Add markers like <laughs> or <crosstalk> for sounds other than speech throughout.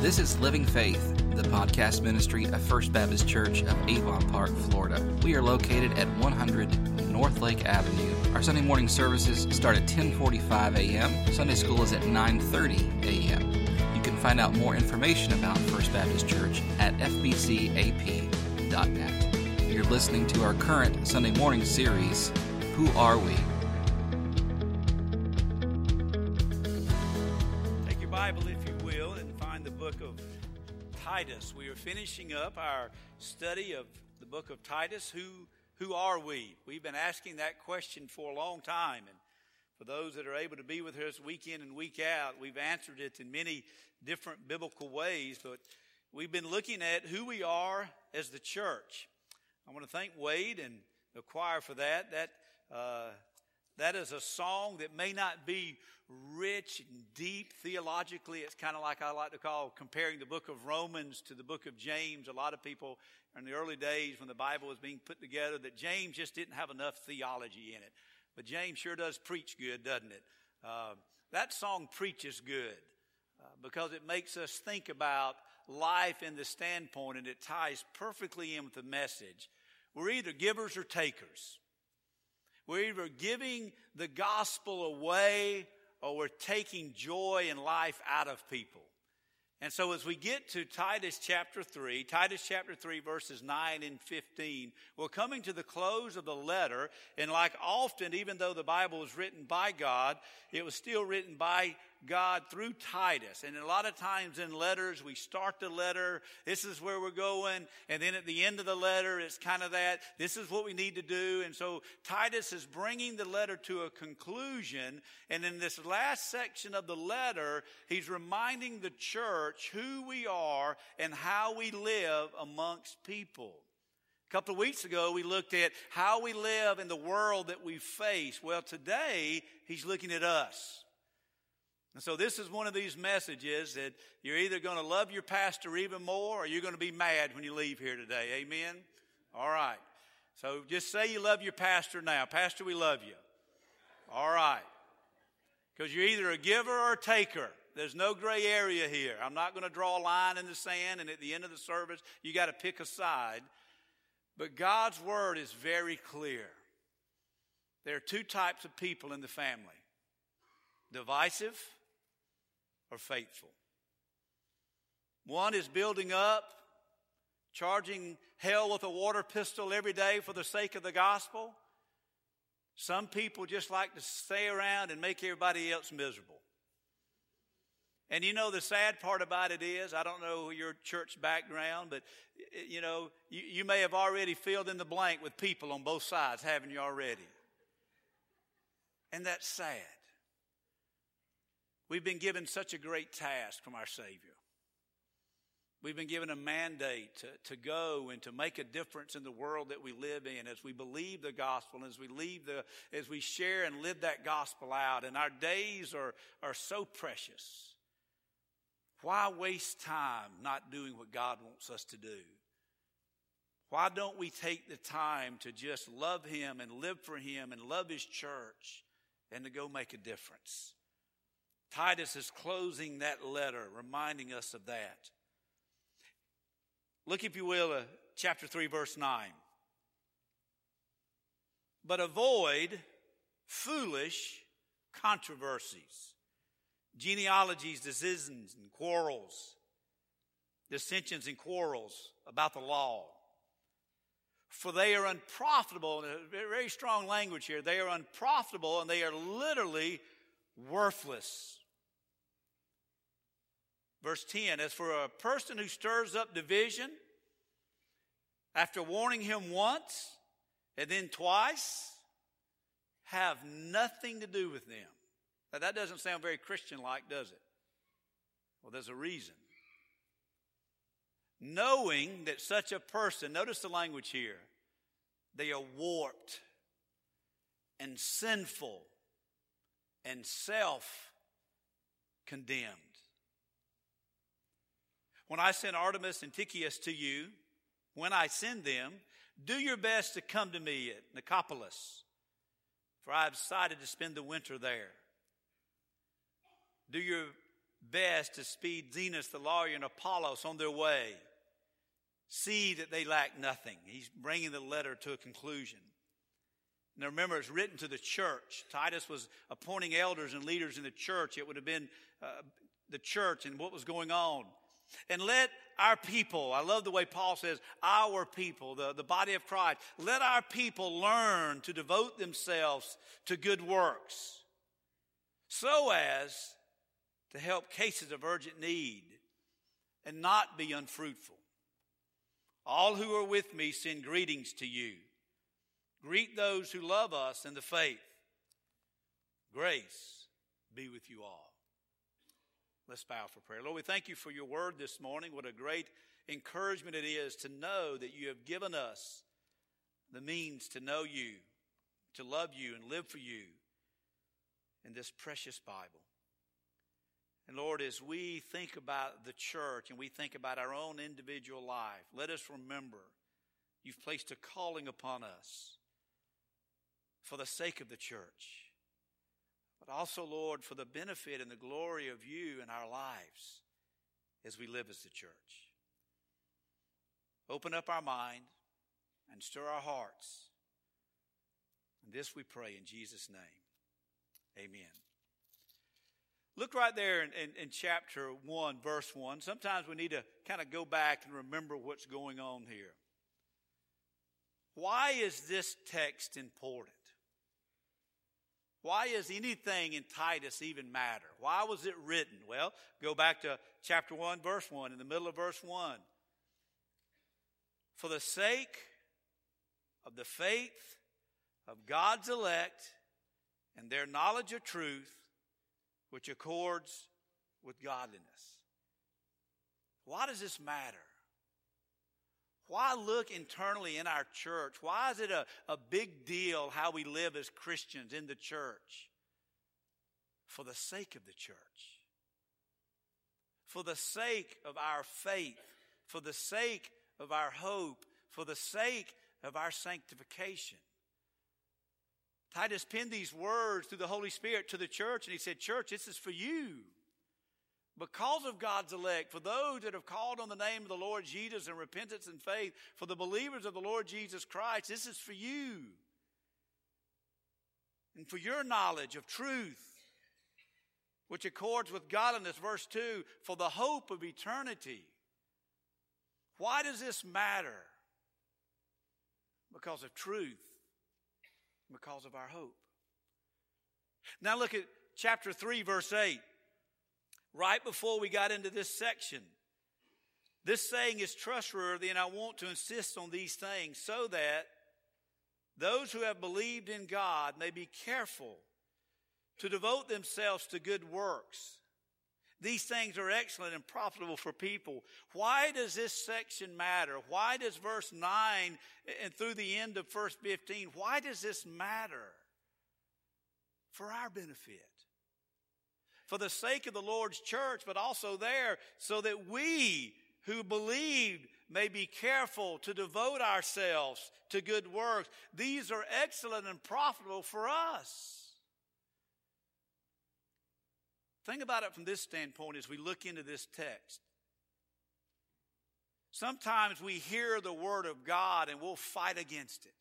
This is Living Faith, the podcast ministry of First Baptist Church of Avon Park, Florida. We are located at 100 North Lake Avenue. Our Sunday morning services start at 10:45 a.m. Sunday school is at 9:30 a.m. You can find out more information about First Baptist Church at fbcap.net. You're listening to our current Sunday morning series, Who Are We? Titus. We are finishing up our study of the book of Titus. Who, who are we? We've been asking that question for a long time. And for those that are able to be with us week in and week out, we've answered it in many different biblical ways. But we've been looking at who we are as the church. I want to thank Wade and the choir for that. That, uh, that is a song that may not be rich and deep theologically. It's kind of like I like to call comparing the book of Romans to the book of James. A lot of people in the early days when the Bible was being put together that James just didn't have enough theology in it. But James sure does preach good, doesn't it? Uh, that song preaches good uh, because it makes us think about life in the standpoint and it ties perfectly in with the message. We're either givers or takers. We're either giving the gospel away or we're taking joy and life out of people. And so as we get to Titus chapter 3, Titus chapter 3 verses 9 and 15, we're coming to the close of the letter. And like often, even though the Bible was written by God, it was still written by God through Titus. And a lot of times in letters, we start the letter, this is where we're going, and then at the end of the letter, it's kind of that, this is what we need to do. And so Titus is bringing the letter to a conclusion. And in this last section of the letter, he's reminding the church who we are and how we live amongst people. A couple of weeks ago, we looked at how we live in the world that we face. Well, today, he's looking at us. And so this is one of these messages that you're either going to love your pastor even more or you're going to be mad when you leave here today. Amen? All right. So just say you love your pastor now. Pastor, we love you. All right. Because you're either a giver or a taker. There's no gray area here. I'm not going to draw a line in the sand and at the end of the service, you got to pick a side. But God's word is very clear. There are two types of people in the family divisive or faithful. One is building up, charging hell with a water pistol every day for the sake of the gospel. Some people just like to stay around and make everybody else miserable. And you know, the sad part about it is, I don't know your church background, but you know, you, you may have already filled in the blank with people on both sides, haven't you already? And that's sad. We've been given such a great task from our Savior. We've been given a mandate to, to go and to make a difference in the world that we live in as we believe the gospel, as we leave the, as we share and live that gospel out. And our days are, are so precious. Why waste time not doing what God wants us to do? Why don't we take the time to just love Him and live for Him and love His church and to go make a difference? Titus is closing that letter, reminding us of that. Look, if you will, uh, chapter 3, verse 9. But avoid foolish controversies, genealogies, decisions, and quarrels, dissensions and quarrels about the law. For they are unprofitable, very strong language here. They are unprofitable and they are literally worthless. Verse 10 As for a person who stirs up division, after warning him once and then twice, have nothing to do with them. Now, that doesn't sound very Christian like, does it? Well, there's a reason. Knowing that such a person, notice the language here, they are warped and sinful and self condemned. When I send Artemas and Tychicus to you, when I send them, do your best to come to me at Nicopolis, for I have decided to spend the winter there. Do your best to speed Zenas, the lawyer, and Apollos on their way. See that they lack nothing. He's bringing the letter to a conclusion. Now remember, it's written to the church. Titus was appointing elders and leaders in the church. It would have been uh, the church and what was going on. And let our people, I love the way Paul says, our people, the, the body of Christ, let our people learn to devote themselves to good works so as to help cases of urgent need and not be unfruitful. All who are with me send greetings to you. Greet those who love us in the faith. Grace be with you all. Let's bow for prayer. Lord, we thank you for your word this morning. What a great encouragement it is to know that you have given us the means to know you, to love you, and live for you in this precious Bible. And Lord, as we think about the church and we think about our own individual life, let us remember you've placed a calling upon us for the sake of the church, but also, Lord, for the benefit and the glory of you in our lives as we live as the church. Open up our mind and stir our hearts. And this we pray in Jesus' name. Amen. Look right there in, in, in, chapter 1, verse 1. Sometimes we need to kind of go back and remember what's going on here. Why is this text important? Why is anything in Titus even matter? Why was it written? Well, go back to chapter 1, verse 1, in the middle of verse 1. For the sake of the faith of God's elect and their knowledge of truth, which accords with godliness. Why does this matter? Why look internally in our church? Why is it a, a big deal how we live as Christians in the church? For the sake of the church. For the sake of our faith. For the sake of our hope. For the sake of our sanctification. Titus penned these words through the Holy Spirit to the church, and he said, Church, this is for you. Because of God's elect, for those that have called on the name of the Lord Jesus in repentance and faith, for the believers of the Lord Jesus Christ, this is for you. And for your knowledge of truth, which accords with godliness, verse 2, for the hope of eternity. Why does this matter? Because of truth because of our hope. Now look at chapter 3, verse 8. Right before we got into this section, this saying is trustworthy, and I want to insist on these things so that those who have believed in God may be careful to devote themselves to good works. These things are excellent and profitable for people. Why does this section matter? Why does verse 9 and through the end of verse 15, why does this matter? For our benefit. For the sake of the Lord's church, but also there so that we who believed may be careful to devote ourselves to good works. These are excellent and profitable for us. Think about it from this standpoint as we look into this text. Sometimes we hear the word of God and we'll fight against it.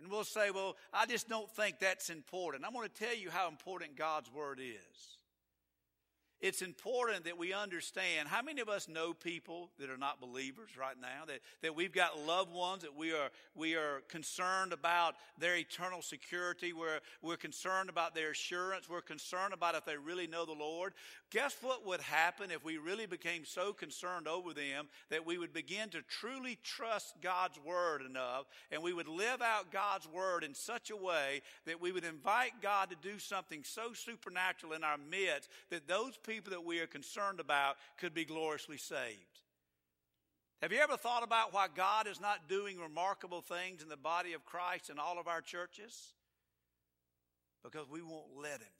And we'll say, well, I just don't think that's important. I'm going to tell you how important God's word is it's important that we understand how many of us know people that are not believers right now? That, that we've got loved ones that we are we are concerned about their eternal security. We're, we're concerned about their assurance. We're concerned about if they really know the lord. Guess what would happen if we really became so concerned over them that we would begin to truly trust god's word enough and we would live out god's word in such a way that we would invite god to do something so supernatural in our midst that those people people that we are concerned about could be gloriously saved. Have you ever thought about why God is not doing remarkable things in the body of Christ in all of our churches? Because we won't let Him.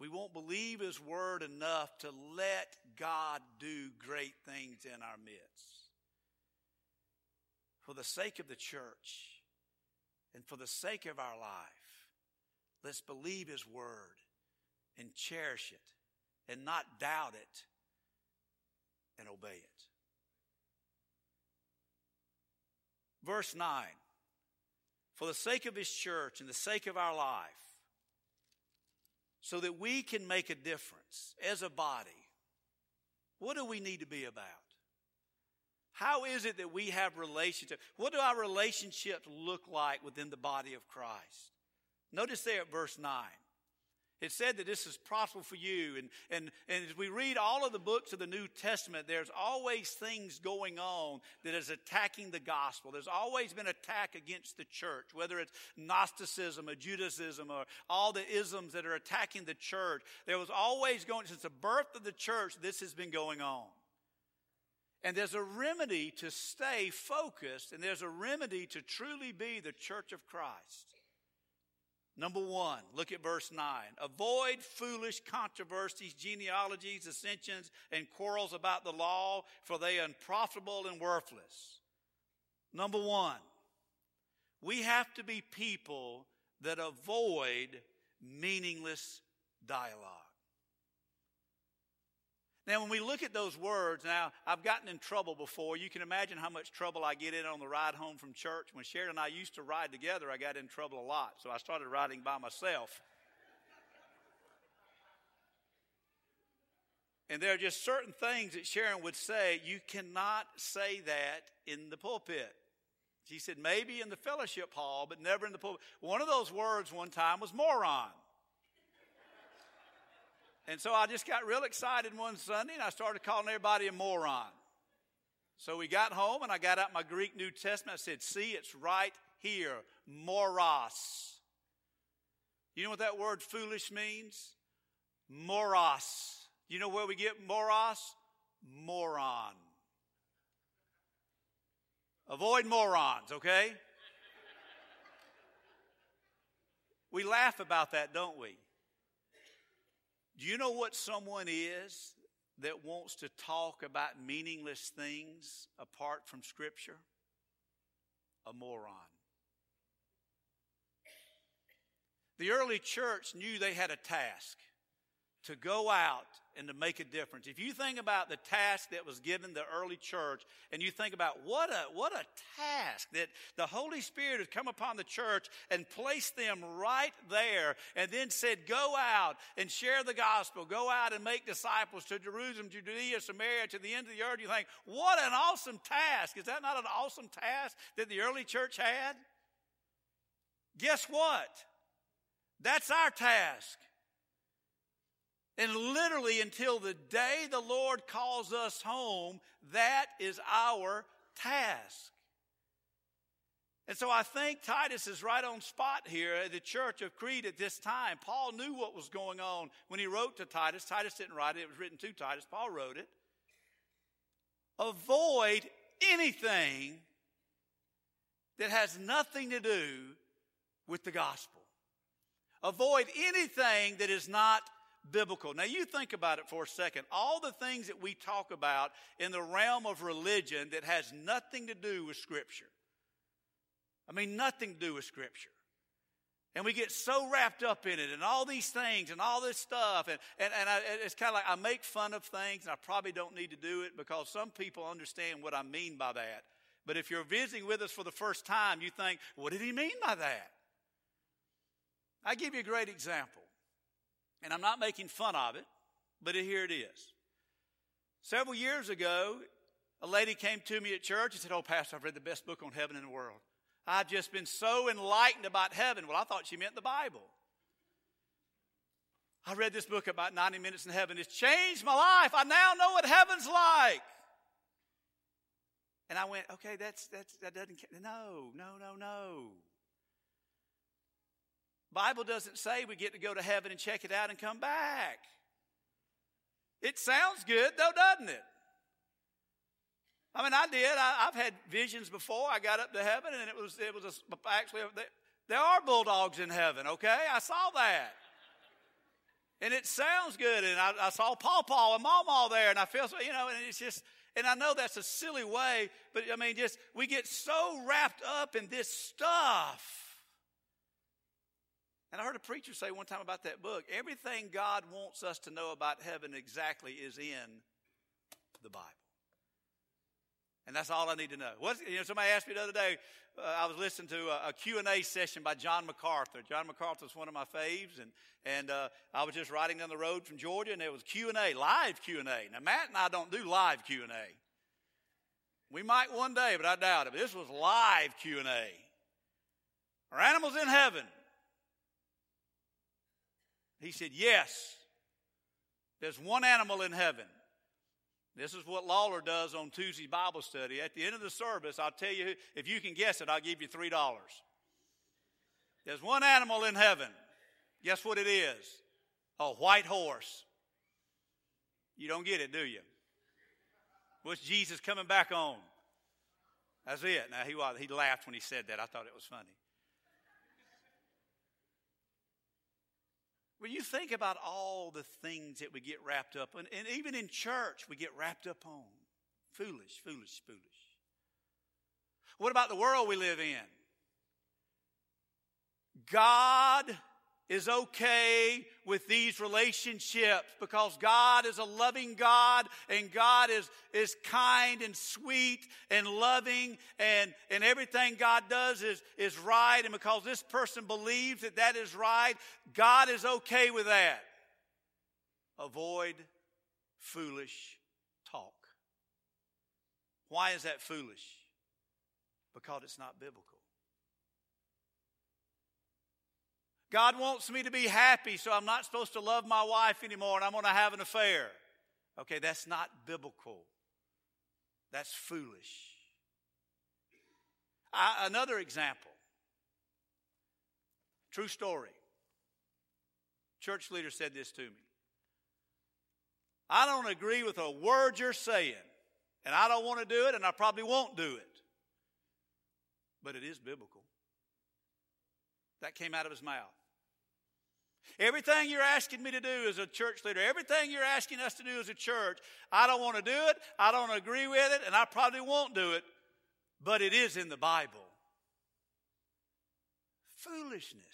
We won't believe His word enough to let God do great things in our midst. For the sake of the church and for the sake of our life, let's believe His Word and cherish it and not doubt it and obey it. Verse 9 For the sake of His church and the sake of our life, so that we can make a difference as a body, what do we need to be about? How is it that we have relationships? What do our relationships look like within the body of Christ? Notice there at verse 9. It said that this is possible for you. And, and, and as we read all of the books of the New Testament, there's always things going on that is attacking the gospel. There's always been attack against the church, whether it's Gnosticism or Judaism or all the isms that are attacking the church. There was always going, since the birth of the church, this has been going on. And there's a remedy to stay focused, and there's a remedy to truly be the church of Christ. Number one, look at verse 9. Avoid foolish controversies, genealogies, ascensions, and quarrels about the law, for they are unprofitable and worthless. Number one, we have to be people that avoid meaningless dialogue. Now, when we look at those words, now, I've gotten in trouble before. You can imagine how much trouble I get in on the ride home from church. When Sharon and I used to ride together, I got in trouble a lot. So I started riding by myself. And there are just certain things that Sharon would say, you cannot say that in the pulpit. She said, maybe in the fellowship hall, but never in the pulpit. One of those words one time was moron. And so I just got real excited one Sunday and I started calling everybody a moron. So we got home and I got out my Greek New Testament. I said, See, it's right here. Moros. You know what that word foolish means? Moros. You know where we get moros? Moron. Avoid morons, okay? we laugh about that, don't we? Do you know what someone is that wants to talk about meaningless things apart from Scripture? A moron. The early church knew they had a task to go out and to make a difference. If you think about the task that was given the early church and you think about what a, what a task that the Holy Spirit has come upon the church and placed them right there and then said, go out and share the gospel. Go out and make disciples to Jerusalem, Judea, Samaria, to the end of the earth. You think, what an awesome task. Is that not an awesome task that the early church had? Guess what? That's our task. And literally until the day the Lord calls us home, that is our task. And so I think Titus is right on spot here at the church of Crete at this time. Paul knew what was going on when he wrote to Titus. Titus didn't write it, it was written to Titus. Paul wrote it. Avoid anything that has nothing to do with the gospel. Avoid anything that is not biblical. Now, you think about it for a second. All the things that we talk about in the realm of religion that has nothing to do with Scripture. I mean, nothing to do with Scripture. And we get so wrapped up in it and all these things and all this stuff. And, and, and I, it's kind of like I make fun of things and I probably don't need to do it because some people understand what I mean by that. But if you're visiting with us for the first time, you think, what did he mean by that? I give you a great example. And I'm not making fun of it, but here it is. Several years ago, a lady came to me at church and said, Oh, Pastor, I've read the best book on heaven in the world. I've just been so enlightened about heaven. Well, I thought she meant the Bible. I read this book about 90 minutes in heaven. It's changed my life. I now know what heaven's like. And I went, okay, that's, that's, that doesn't, no, no, no, no. Bible doesn't say we get to go to heaven and check it out and come back. It sounds good though, doesn't it? I mean, I did. I, have had visions before. I got up to heaven, and it was it was a, actually there are bulldogs in heaven. Okay, I saw that, and it sounds good. And I, I saw Paw Paw and Mama there, and I feel so you know, and it's just. And I know that's a silly way, but I mean, just we get so wrapped up in this stuff And I heard a preacher say one time about that book everything God wants us to know about heaven exactly is in the Bible. And that's all I need to know. What, you know, somebody asked me the other day, uh, I was listening to a, a, Q&A session by John MacArthur. John MacArthur is one of my faves, and, and uh, I was just riding down the road from Georgia, and there was Q&A, live Q&A. Now, Matt and I don't do live Q&A. We might one day, but I doubt it. But this was live Q&A. Are animals in heaven? He said, Yes. There's one animal in heaven. This is what Lawler does on Tuesday Bible study. At the end of the service, I'll tell you, if you can guess it, I'll give you $3. There's one animal in heaven. Guess what it is? A white horse. You don't get it, do you? What's Jesus coming back on? That's it. Now, he, he laughed when he said that. I thought it was funny. When you think about all the things that we get wrapped up in, and even in church, we get wrapped up on foolish, foolish, foolish. What about the world we live in? God is okay with these relationships because God is a loving God and God is, is kind and sweet and loving and, and everything God does is, is right. And because this person believes that that is right, God is okay with that. Avoid foolish talk. Why is that foolish? Because it's not biblical. God wants me to be happy, so I'm not supposed to love my wife anymore and I'm going to have an affair. Okay, that's not biblical. That's foolish. I, another example. True story. Church leader said this to me. I don't agree with a word you're saying, and I don't want to do it, and I probably won't do it. But it is biblical. That came out of his mouth. Everything you're asking me to do as a church leader, everything you're asking us to do as a church, I don't want to do it, I don't agree with it, and I probably won't do it, but it is in the Bible. Foolishness.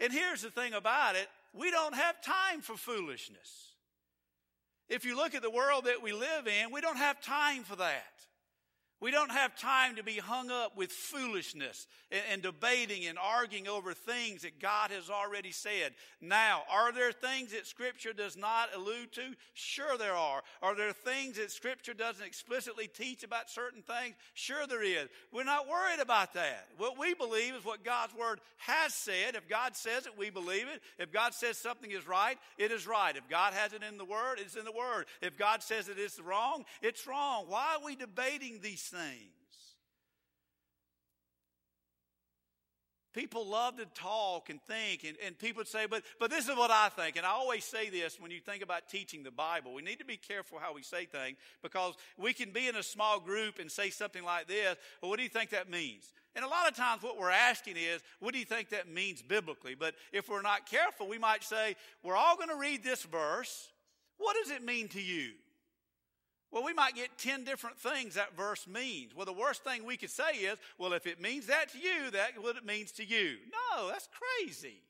And here's the thing about it we don't have time for foolishness. If you look at the world that we live in, we don't have time for that. We don't have time to be hung up with foolishness and, and, debating and arguing over things that God has already said. Now, are there things that Scripture does not allude to? Sure, there are. Are there things that Scripture doesn't explicitly teach about certain things? Sure, there is. We're not worried about that. What we believe is what God's Word has said. If God says it, we believe it. If God says something is right, it is right. If God has it in the Word, it's in the Word. If God says it is wrong, it's wrong. Why are we debating these things. People love to talk and think, and, and people would say, but, but this is what I think. And I always say this when you think about teaching the Bible. We need to be careful how we say things because we can be in a small group and say something like this, well, what do you think that means? And a lot of times what we're asking is, what do you think that means biblically? But if we're not careful, we might say, we're all going to read this verse. What does it mean to you? Well, we might get 10 different things that verse means. Well, the worst thing we could say is, well, if it means that to you, that's what it means to you. No, that's crazy.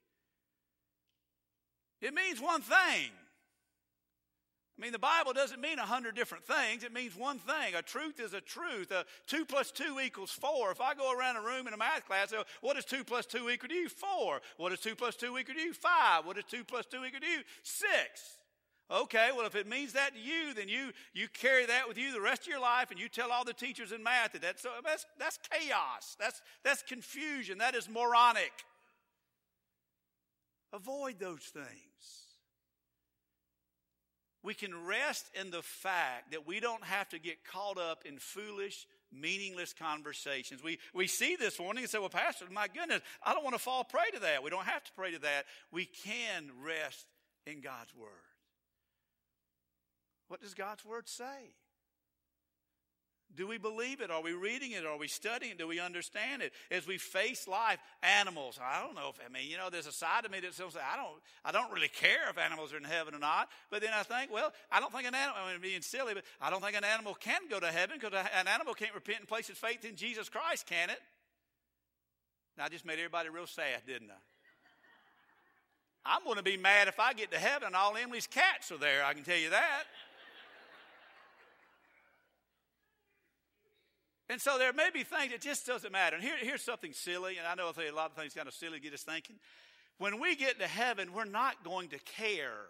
It means one thing. I mean, the Bible doesn't mean a hundred different things. It means one thing. A truth is a truth. A two plus two equals four. If I go around a room in a math class, say, what is two plus two equal to you? Four. What is two plus two equal to you? Five. What is two plus two equal to you? Six. Okay, well, if it means that to you, then you, you carry that with you the rest of your life and you tell all the teachers in math that that's, that's, that's chaos. That's, that's confusion. That is moronic. Avoid those things. We can rest in the fact that we don't have to get caught up in foolish, meaningless conversations. We, we see this morning and say, well, Pastor, my goodness, I don't want to fall prey to that. We don't have to pray to that. We can rest in God's Word. What does God's Word say? Do we believe it? Are we reading it? Are we studying it? Do we understand it? As we face life, animals, I don't know if, I mean, you know, there's a side of me that says, I don't, I don't really care if animals are in heaven or not. But then I think, well, I don't think an animal, I mean, being silly, but I don't think an animal can go to heaven because an animal can't repent and place its faith in Jesus Christ, can it? Now, I just made everybody real sad, didn't I? I'm going to be mad if I get to heaven and all Emily's cats are there, I can tell you that. And so there may be things that just doesn't matter. And here, here's something silly, and I know a lot of things kind of silly get us thinking. When we get to heaven, we're not going to care.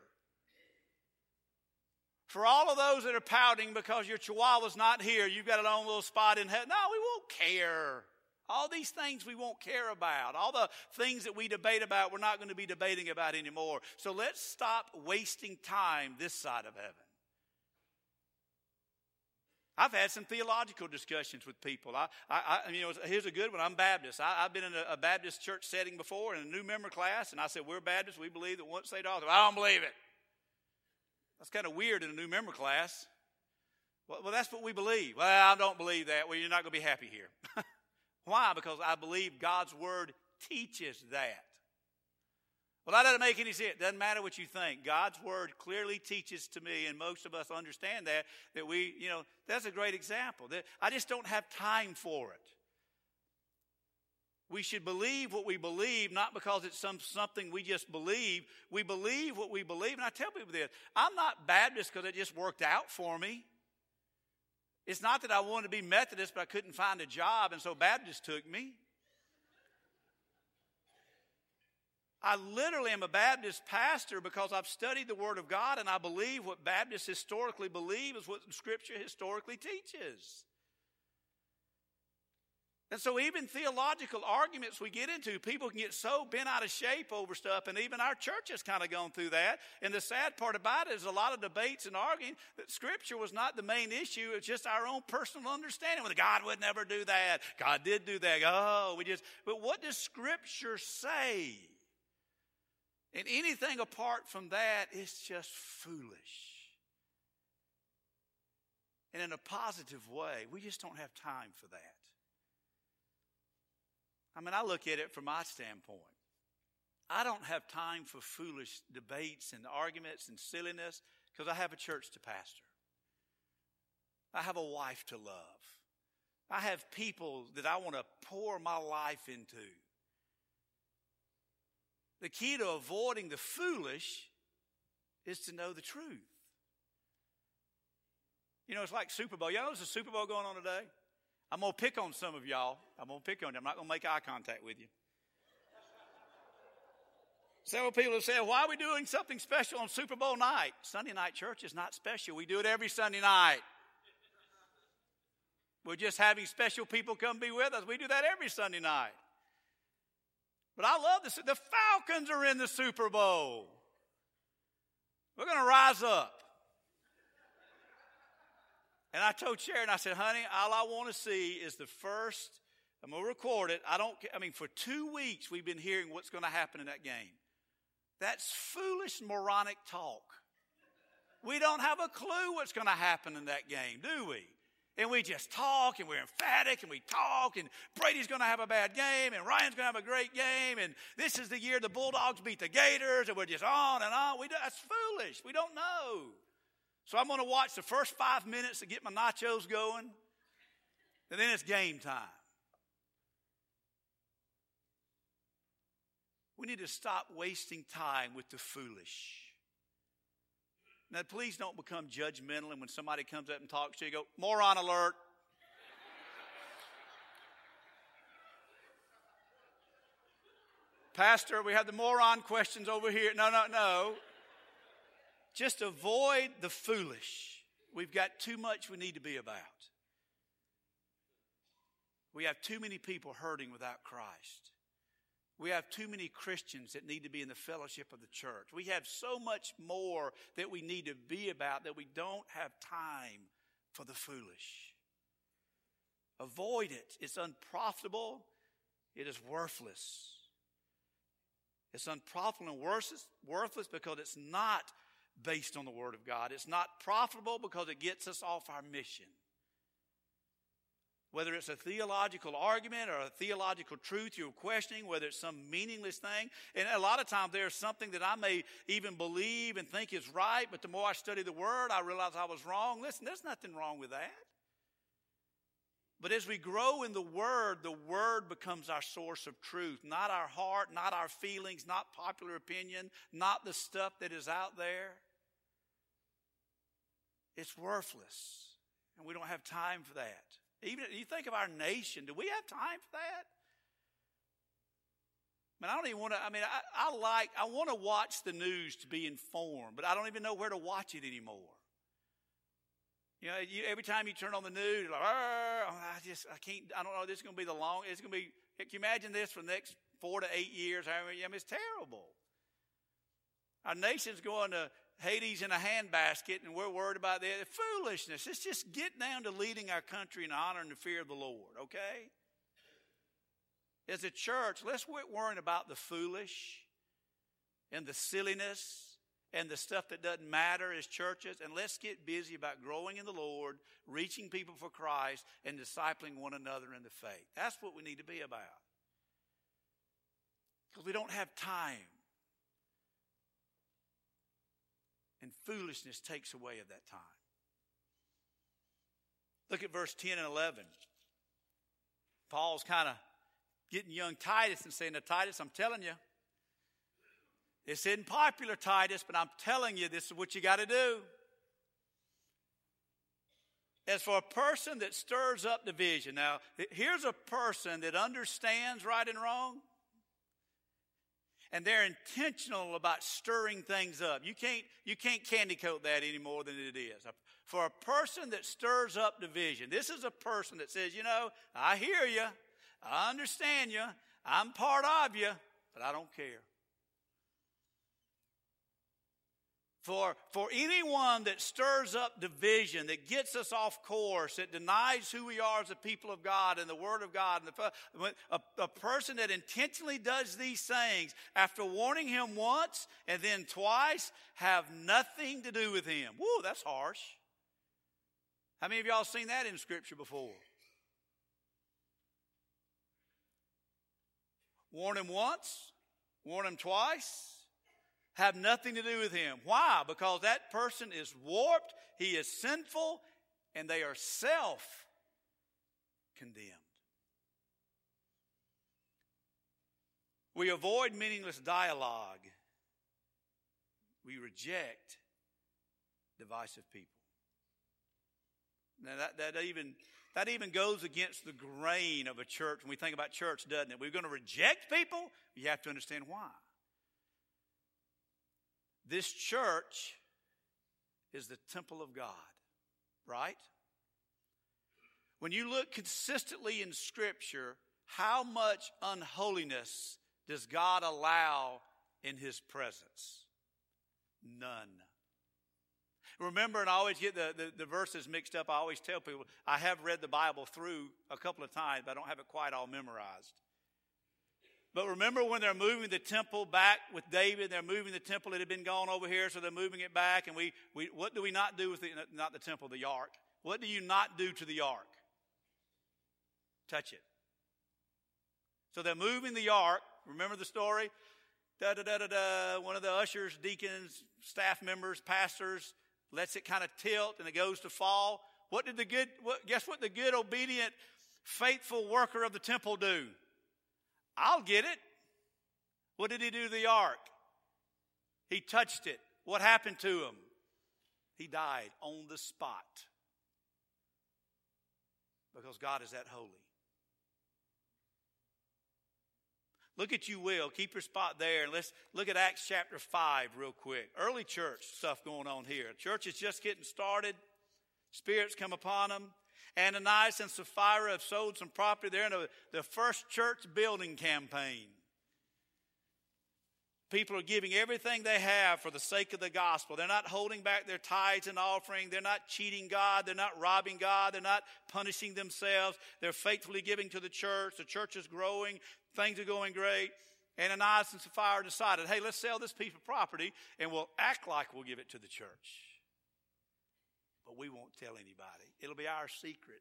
For all of those that are pouting because your chihuahua's not here, you've got a own little spot in heaven. No, we won't care. All these things we won't care about. All the things that we debate about, we're not going to be debating about anymore. So let's stop wasting time this side of heaven. I've had some theological discussions with people. I, I, I you know, here's a good one. I'm Baptist. I, have been in a, a, Baptist church setting before in a new member class, and I said, We're Baptists. We believe that once saved, all I don't believe it. That's kind of weird in a new member class. Well, well, that's what we believe. Well, I don't believe that. Well, you're not going to be happy here. <laughs> Why? Because I believe God's Word teaches that. Well, that doesn't make any sense. It doesn't matter what you think. God's word clearly teaches to me, and most of us understand that, that we, you know, that's a great example. That I just don't have time for it. We should believe what we believe, not because it's some something we just believe. We believe what we believe. And I tell people this I'm not Baptist because it just worked out for me. It's not that I wanted to be Methodist, but I couldn't find a job, and so Baptist took me. I literally am a Baptist pastor because I've studied the Word of God and I believe what Baptists historically believe is what Scripture historically teaches. And so, even theological arguments we get into, people can get so bent out of shape over stuff, and even our church has kind of gone through that. And the sad part about it is a lot of debates and arguing that Scripture was not the main issue, it's just our own personal understanding. Well, God would never do that. God did do that. Oh, we just, but what does Scripture say? And anything apart from that is just foolish. And in a positive way, we just don't have time for that. I mean, I look at it from my standpoint. I don't have time for foolish debates and arguments and silliness because I have a church to pastor. I have a wife to love. I have people that I want to pour my life into. The key to avoiding the foolish is to know the truth. You know, it's like Super Bowl. Y'all know there's a Super Bowl going on today? I'm going to pick on some of y'all. I'm going to pick on you. I'm not going to make eye contact with you. Several people have said, why are we doing something special on Super Bowl night? Sunday night church is not special. We do it every Sunday night. We're just having special people come be with us. We do that every Sunday night. But I love this. The Falcons are in the Super Bowl. We're going to rise up. And I told Sharon, I said, honey, all I want to see is the first, I'm going to record it. I don't, I mean, for two weeks we've been hearing what's going to happen in that game. That's foolish, moronic talk. We don't have a clue what's going to happen in that game, do we? And we just talk and we're emphatic and we talk and Brady's going to have a bad game and Ryan's going to have a great game and this is the year the Bulldogs beat the Gators and we're just on and on. We, that's foolish. We don't know. So I'm going to watch the first five minutes to get my nachos going and then it's game time. We need to stop wasting time with the foolish. Now, please don't become judgmental, and when somebody comes up and talks to you, go, moron alert. Pastor, we have the moron questions over here. No, no, no. Just avoid the foolish. We've got too much we need to be about. We have too many people hurting without Christ. We have too many Christians that need to be in the fellowship of the church. We have so much more that we need to be about that we don't have time for the foolish. Avoid it. It's unprofitable. It is worthless. It's unprofitable and worthless because it's not based on the Word of God. It's not profitable because it gets us off our mission whether it's a theological argument or a theological truth you're questioning, whether it's some meaningless thing. And a lot of times there's something that I may even believe and think is right, but the more I study the Word, I realize I was wrong. Listen, there's nothing wrong with that. But as we grow in the Word, the Word becomes our source of truth, not our heart, not our feelings, not popular opinion, not the stuff that is out there. It's worthless. And we don't have time for that. Even you think of our nation, do we have time for that? I mean, I don't even want to, I mean, I, I like, I want to watch the news to be informed, but I don't even know where to watch it anymore. You know, you, every time you turn on the news, you're like, I just, I can't, I don't know, this is going to be the long, it's going to be, can you imagine this for the next four to eight years? I mean, it's terrible. Our nation's going to Hades in a handbasket, and we're worried about that. Foolishness. It's just get down to leading our country in honor and the fear of the Lord, okay? As a church, let's quit worrying about the foolish and the silliness and the stuff that doesn't matter as churches, and let's get busy about growing in the Lord, reaching people for Christ, and discipling one another in the faith. That's what we need to be about. Because we don't have time. And foolishness takes away of that time. Look at verse 10 and 11. Paul's kind of getting young Titus and saying to Titus, I'm telling you, this isn't popular, Titus, but I'm telling you, this is what you got to do. As for a person that stirs up division, now here's a person that understands right and wrong, and they're intentional about stirring things up. You can't you can't candy coat that any more than it is. For a person that stirs up division, this is a person that says, you know, I hear you, I understand you, I'm part of you, but I don't care. For, for anyone that stirs up division, that gets us off course, that denies who we are as a people of God and the Word of God, and the, a, a person that intentionally does these things, after warning him once and then twice, have nothing to do with him. Whoa, that's harsh. How many of y'all seen that in Scripture before? Warn him once, warn him twice, have nothing to do with him. Why? Because that person is warped, he is sinful, and they are self condemned. We avoid meaningless dialogue. We reject divisive people. Now that, that even that even goes against the grain of a church when we think about church, doesn't it? We're going to reject people. You have to understand why. This church is the temple of God, right? When you look consistently in Scripture, how much unholiness does God allow in His presence? None. Remember, and I always get the, the, the, verses mixed up. I always tell people I have read the Bible through a couple of times, but I don't have it quite all memorized. But remember when they're moving the temple back with David, they're moving the temple. It had been gone over here, so they're moving it back. And we, we what do we not do with the, not the temple, the ark? What do you not do to the ark? Touch it. So they're moving the ark. Remember the story? Da da da da da. One of the ushers, deacons, staff members, pastors lets it kind of tilt and it goes to fall. What did the good, what, guess what the good, obedient, faithful worker of the temple do? I'll get it. What did he do to the ark? He touched it. What happened to him? He died on the spot. Because God is that holy. Look at you will. Keep your spot there. And let's look at Acts chapter 5 real quick. Early church stuff going on here. Church is just getting started. Spirits come upon them. Ananias and Sapphira have sold some property. They're in a, the first church building campaign. People are giving everything they have for the sake of the gospel. They're not holding back their tithes and offering. They're not cheating God. They're not robbing God. They're not punishing themselves. They're faithfully giving to the church. The church is growing. Things are going great. Ananias and Sapphira decided, hey, let's sell this piece of property and we'll act like we'll give it to the church but we won't tell anybody. It'll be our secret.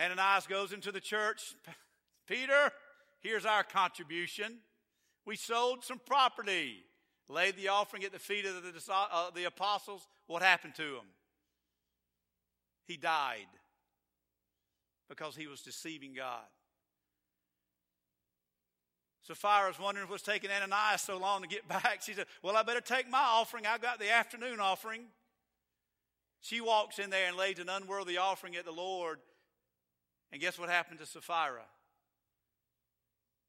Ananias goes into the church. Peter, here's our contribution. We sold some property, laid the offering at the feet of the, uh, the apostles. What happened to him? he died because he was deceiving God. Sapphira was wondering what's taking Ananias so long to get <laughs> back. She said, Well, I better take my offering. I've got the afternoon offering. She walks in there and lays an unworthy offering at the Lord. And guess what happened to Sapphira?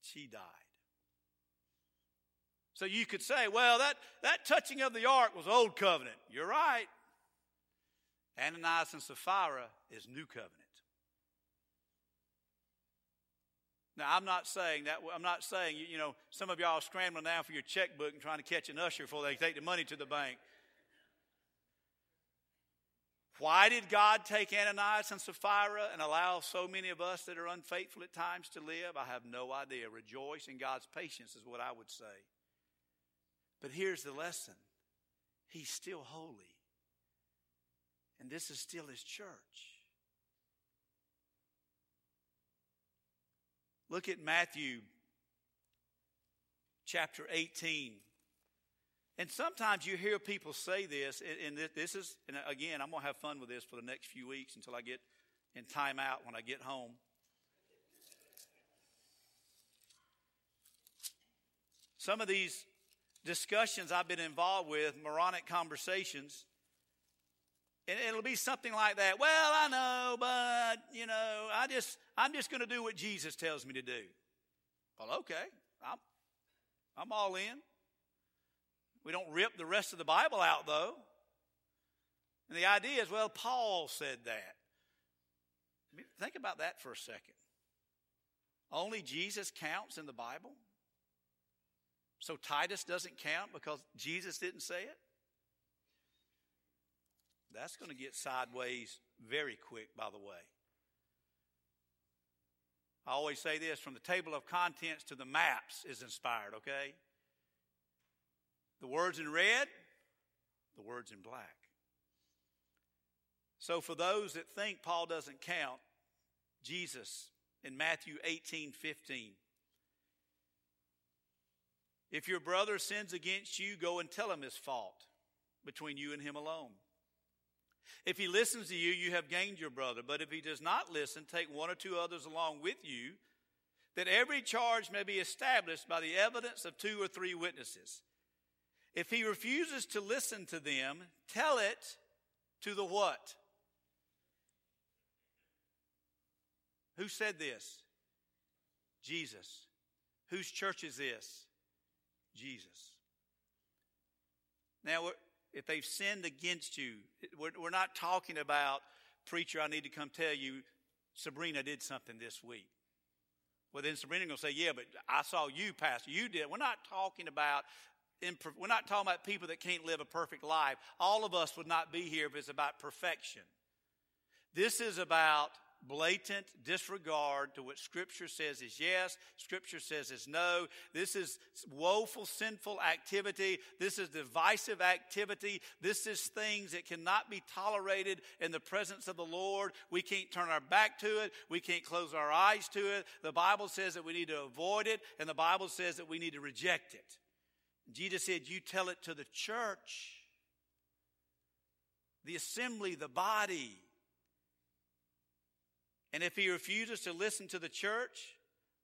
She died. So you could say, well, that, that touching of the ark was old covenant. You're right. Ananias and Sapphira is new covenant. Now, I'm not saying that, I'm not saying, you know, some of y'all are scrambling now for your checkbook and trying to catch an usher before they take the money to the bank. Why did God take Ananias and Sapphira and allow so many of us that are unfaithful at times to live? I have no idea. Rejoice in God's patience is what I would say. But here's the lesson He's still holy, and this is still His church. Look at Matthew chapter 18. And sometimes you hear people say this, and this is, and again, I'm going to have fun with this for the next few weeks until I get in time out when I get home. Some of these discussions I've been involved with, moronic conversations, it'll be something like that. Well, I know, but you know, I just I'm just going to do what Jesus tells me to do. Well, okay, I'm I'm all in. We don't rip the rest of the Bible out though. And the idea is, well, Paul said that. Think about that for a second. Only Jesus counts in the Bible? So Titus doesn't count because Jesus didn't say it? That's going to get sideways very quick, by the way. I always say this from the table of contents to the maps is inspired, okay? The words in red, the words in black. So for those that think Paul doesn't count, Jesus in Matthew 18 15. If your brother sins against you, go and tell him his fault between you and him alone. If he listens to you, you have gained your brother. But if he does not listen, take one or two others along with you, that every charge may be established by the evidence of two or three witnesses. If he refuses to listen to them, tell it to the what? Who said this? Jesus. Whose church is this? Jesus. Now, if they've sinned against you, we're, we're not talking about, preacher, I need to come tell you, Sabrina did something this week. Well, then Sabrina going to say, yeah, but I saw you, Pastor. You did. We're not talking about we're not talking about people that can't live a perfect life. All of us would not be here if it's about perfection. This is about blatant disregard to what Scripture says is yes, Scripture says is no. This is woeful, sinful activity. This is divisive activity. This is things that cannot be tolerated in the presence of the Lord. We can't turn our back to it. We can't close our eyes to it. The Bible says that we need to avoid it, and the Bible says that we need to reject it. Jesus said, You tell it to the church, the assembly, the body. And if he refuses to listen to the church,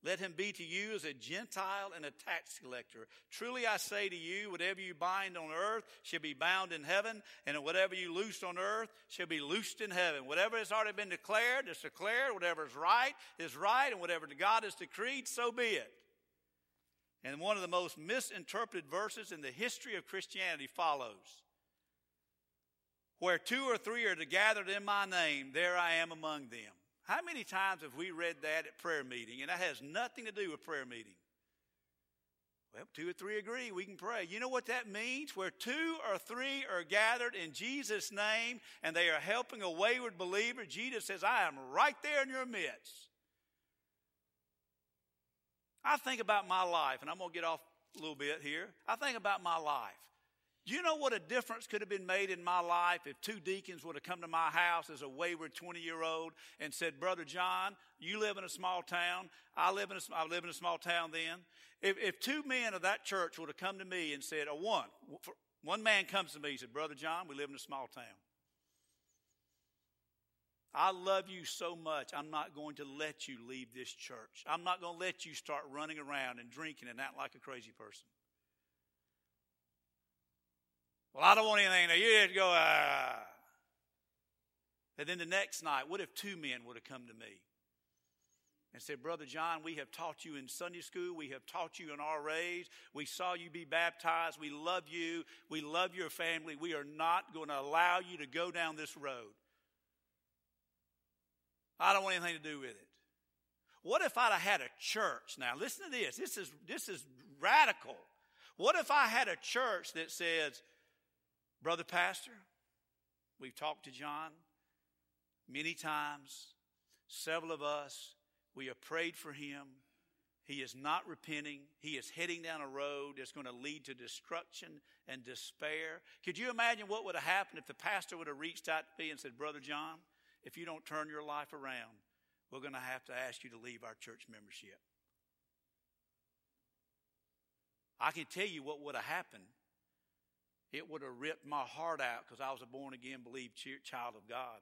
let him be to you as a Gentile and a tax collector. Truly I say to you, whatever you bind on earth shall be bound in heaven, and whatever you loose on earth shall be loosed in heaven. Whatever has already been declared is declared. Whatever is right is right, and whatever God has decreed, so be it. And one of the most misinterpreted verses in the history of Christianity follows Where two or three are gathered in my name, there I am among them. How many times have we read that at prayer meeting? And that has nothing to do with prayer meeting. Well, two or three agree, we can pray. You know what that means? Where two or three are gathered in Jesus' name and they are helping a wayward believer, Jesus says, I am right there in your midst. I think about my life, and I'm going to get off a little bit here. I think about my life. Do you know what a difference could have been made in my life if two deacons would have come to my house as a wayward 20 year old and said, Brother Jon, you live in a small town. I live in a, I live in a small town then. If, if two men of that church would have come to me and said, or one, one man comes to me and said, Brother Jon, we live in a small town. I love you so much, I'm not going to let you leave this church. I'm not going to let you start running around and drinking and acting like a crazy person. Well, I don't want anything. You have to go, ah. And then the next night, what if two men would have come to me and said, Brother Jon, we have taught you in Sunday school. We have taught you in our RAs. We saw you be baptized. We love you. We love your family. We are not going to allow you to go down this road. I don't want anything to do with it. What if I'd have had a church? Now, listen to this. This is, this is radical. What if I had a church that says, Brother Pastor, we've talked to Jon many times, several of us, we have prayed for him. He is not repenting. He is heading down a road that's going to lead to destruction and despair. Could you imagine what would have happened if the pastor would have reached out to me and said, Brother Jon, if you don't turn your life around, we're going to have to ask you to leave our church membership. I can tell you what would have happened. It would have ripped my heart out because I was a born again, believed child of God.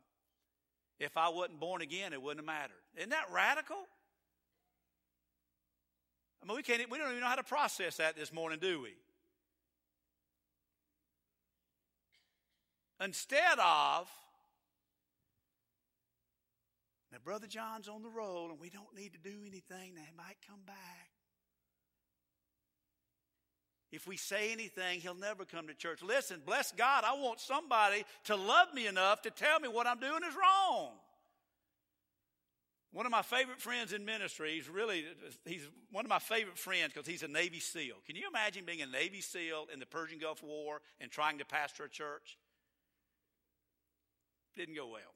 If I wasn't born again, it wouldn't have mattered. Isn't that radical? I mean, we can't, we don't even know how to process that this morning, do we? Instead of now, Brother Jon's on the roll, and we don't need to do anything. They might come back. If we say anything, he'll never come to church. Listen, bless God, I want somebody to love me enough to tell me what I'm doing is wrong. One of my favorite friends in ministry, he's really, he's one of my favorite friends because he's a Navy SEAL. Can you imagine being a Navy SEAL in the Persian Gulf War and trying to pastor a church? Didn't go well.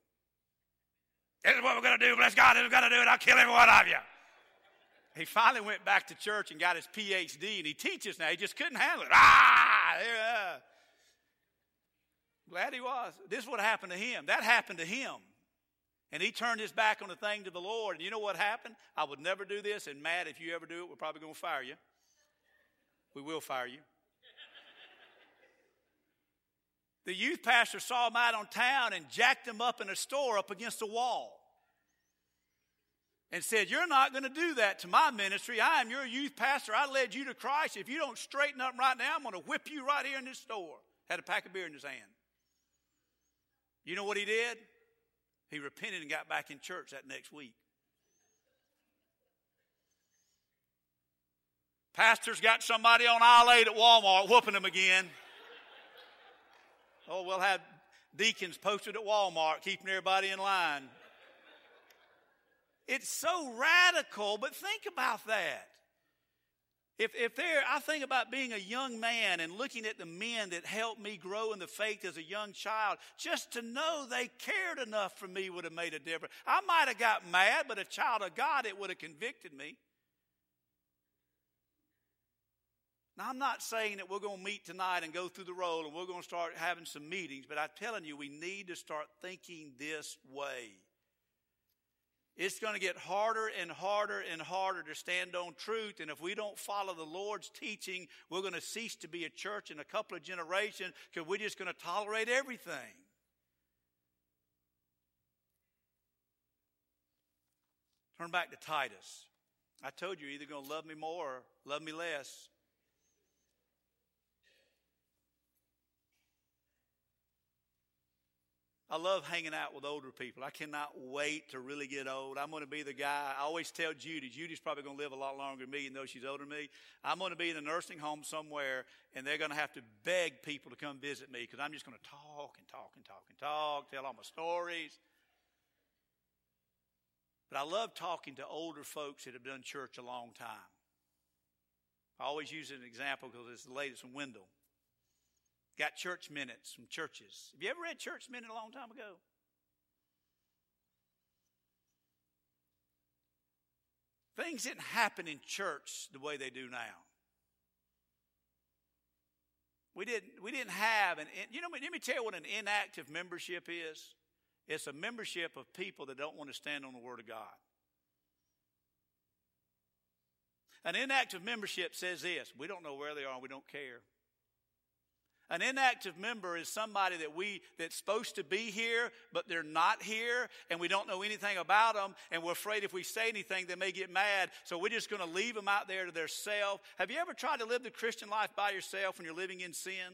This is what we're going to do. Bless God, this is going to do it. I'll kill every one of you. He finally went back to church and got his PhD, and he teaches now. He just couldn't handle it. Ah! Yeah. Glad he was. This is what happened to him. That happened to him. And he turned his back on the things of the Lord. And you know what happened? I would never do this. And Matt, if you ever do it, we're probably going to fire you. We will fire you. The youth pastor saw him out on town and jacked him up in a store up against a wall and said, You're not going to do that to my ministry. I am your youth pastor. I led you to Christ. If you don't straighten up right now, I'm going to whip you right here in this store. Had a pack of beer in his hand. You know what he did? He repented and got back in church that next week. Pastor's got somebody on aisle 8 at Walmart whooping him again. Oh, we'll have deacons posted at Walmart keeping everybody in line. It's so radical, but think about that. If, if there, I think about being a young man and looking at the men that helped me grow in the faith as a young child, just to know they cared enough for me would have made a difference. I might have got mad, but a child of God, it would have convicted me. Now, I'm not saying that we're going to meet tonight and go through the roll and we're going to start having some meetings, but I'm telling you, we need to start thinking this way. It's going to get harder and harder and harder to stand on truth. And if we don't follow the Lord's teaching, we're going to cease to be a church in a couple of generations because we're just going to tolerate everything. Turn back to Titus. I told you, you're either going to love me more or love me less. I love hanging out with older people. I cannot wait to really get old. I'm going to be the guy. I always tell Judy, Judy's probably going to live a lot longer than me, even though she's older than me. I'm going to be in a nursing home somewhere, and they're going to have to beg people to come visit me because I'm just going to talk and talk and talk and talk, tell all my stories. But I love talking to older folks that have done church a long time. I always use an example because it's the latest from Wendell. Got church minutes from churches. Have you ever read church minute a long time ago? Things didn't happen in church the way they do now. We didn't, we didn't have an, you know, let me tell you what an inactive membership is. It's a membership of people that don't want to stand on the Word of God. An inactive membership says this we don't know where they are, we don't care. An inactive member is somebody that we that's supposed to be here, but they're not here, and we don't know anything about them, and we're afraid if we say anything, they may get mad. So we're just going to leave them out there to their self. Have you ever tried to live the Christian life by yourself when you're living in sin?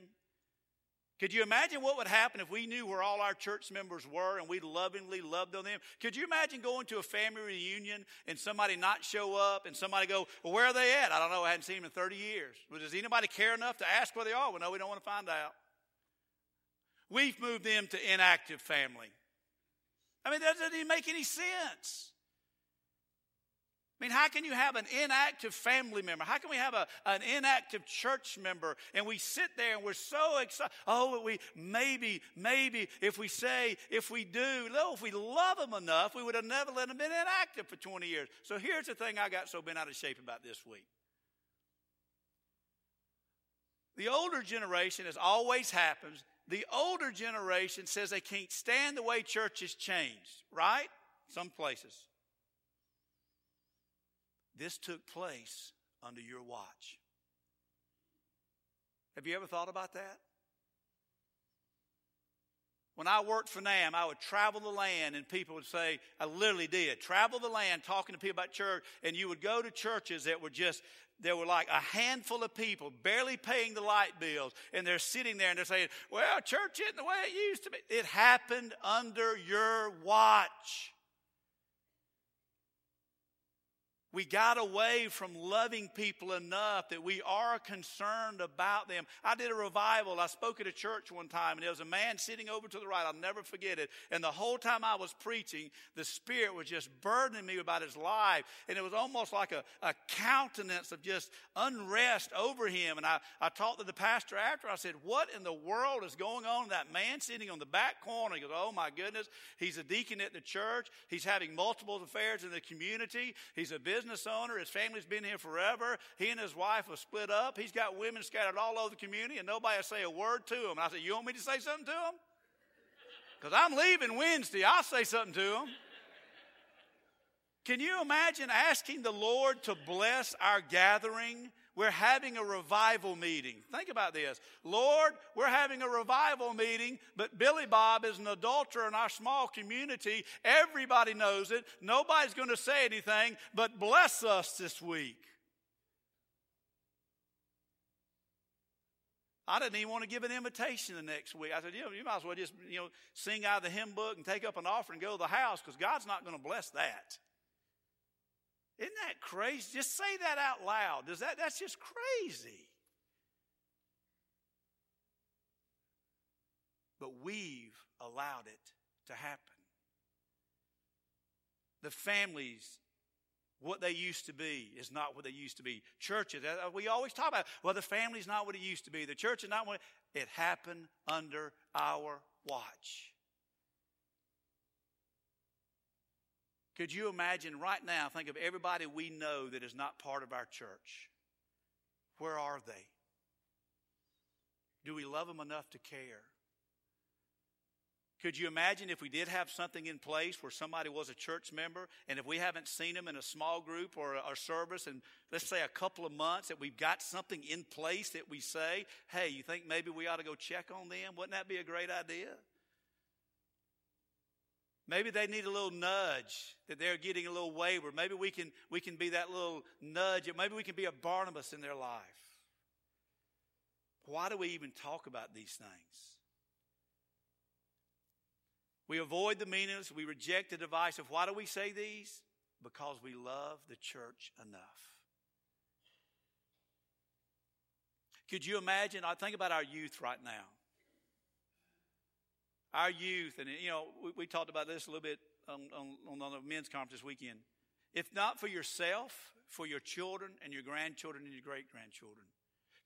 Could you imagine what would happen if we knew where all our church members were and we lovingly loved on them? Could you imagine going to a family reunion and somebody not show up and somebody go, Well, where are they at? I don't know. I hadn't seen them in 30 years. Well, does anybody care enough to ask where they are? Well, no, we don't want to find out. We've moved them to inactive family. I mean, that doesn't even make any sense. I mean, how can you have an inactive family member? How can we have a, an inactive church member and we sit there and we're so excited? Oh, we maybe, maybe if we say, if we do, no, if we love them enough, we would have never let them been inactive for 20 years. So here's the thing I got so bent out of shape about this week. The older generation, as always happens, the older generation says they can't stand the way church has changed, right? Some places. This took place under your watch. Have you ever thought about that? When I worked for NAM, I would travel the land and people would say, I literally did, travel the land talking to people about church, and you would go to churches that were just, there were like a handful of people barely paying the light bills, and they're sitting there and they're saying, Well, church isn't the way it used to be. It happened under your watch. We got away from loving people enough that we are concerned about them. I did a revival. I spoke at a church one time, and there was a man sitting over to the right. I'll never forget it. And the whole time I was preaching, the Spirit was just burdening me about his life. And it was almost like a, a countenance of just unrest over him. And I, I talked to the pastor after. I said, What in the world is going on? That man sitting on the back corner. He goes, Oh my goodness. He's a deacon at the church. He's having multiple affairs in the community. He's a business business owner. His family's been here forever. He and his wife have split up. He's got women scattered all over the community, and nobody will say a word to him. And I said, You want me to say something to him? Because I'm leaving Wednesday. I'll say something to him. Can you imagine asking the Lord to bless our gathering? We're having a revival meeting. Think about this. Lord, we're having a revival meeting, but Billy Bob is an adulterer in our small community. Everybody knows it. Nobody's going to say anything, but bless us this week. I didn't even want to give an invitation the next week. I said, you, know, you might as well just you know sing out of the hymn book and take up an offering and go to the house because God's not going to bless that. Isn't that crazy? Just say that out loud. Does that that's just crazy. But we've allowed it to happen. The families, what they used to be, is not what they used to be. Churches, uh, we always talk about, well, the family's not what it used to be. The church is not what it happened under our watch. Could you imagine right now, think of everybody we know that is not part of our church? Where are they? Do we love them enough to care? Could you imagine if we did have something in place where somebody was a church member and if we haven't seen them in a small group or a, service in, let's say, a couple of months, that we've got something in place that we say, hey, you think maybe we ought to go check on them? Wouldn't that be a great idea? Maybe they need a little nudge that they're getting a little wayward. Maybe we can, we can be that little nudge. Maybe we can be a Barnabas in their life. Why do we even talk about these things? We avoid the meaningless. We reject the divisive. Why do we say these? Because we love the church enough. Could you imagine? I think about our youth right now our youth, and you know, we, we talked about this a little bit on, on, on the men's conference this weekend. If not for yourself, for your children and your grandchildren and your great grandchildren.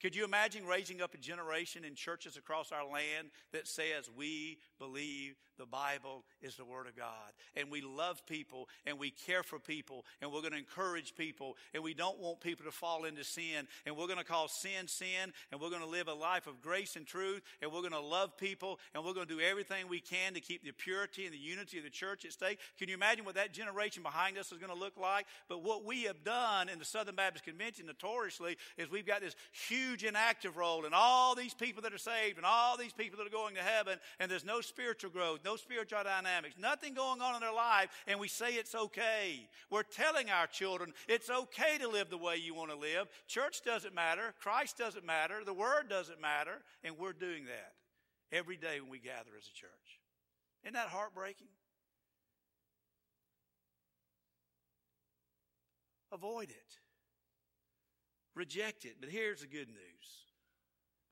Could you imagine raising up a generation in churches across our land that says we believe the Bible is the Word of God. And we love people and we care for people and we're going to encourage people and we don't want people to fall into sin. And we're going to call sin sin and we're going to live a life of grace and truth and we're going to love people and we're going to do everything we can to keep the purity and the unity of the church at stake. Can you imagine what that generation behind us is going to look like? But what we have done in the Southern Baptist Convention notoriously is we've got this huge huge inactive role in all these people that are saved and all these people that are going to heaven, and there's no spiritual growth, no spiritual dynamics, nothing going on in their life, and we say it's okay. We're telling our children it's okay to live the way you want to live. Church doesn't matter, Christ doesn't matter, the Word doesn't matter, and we're doing that every day when we gather as a church. Isn't that heartbreaking? Avoid it. Reject it. But here's the good news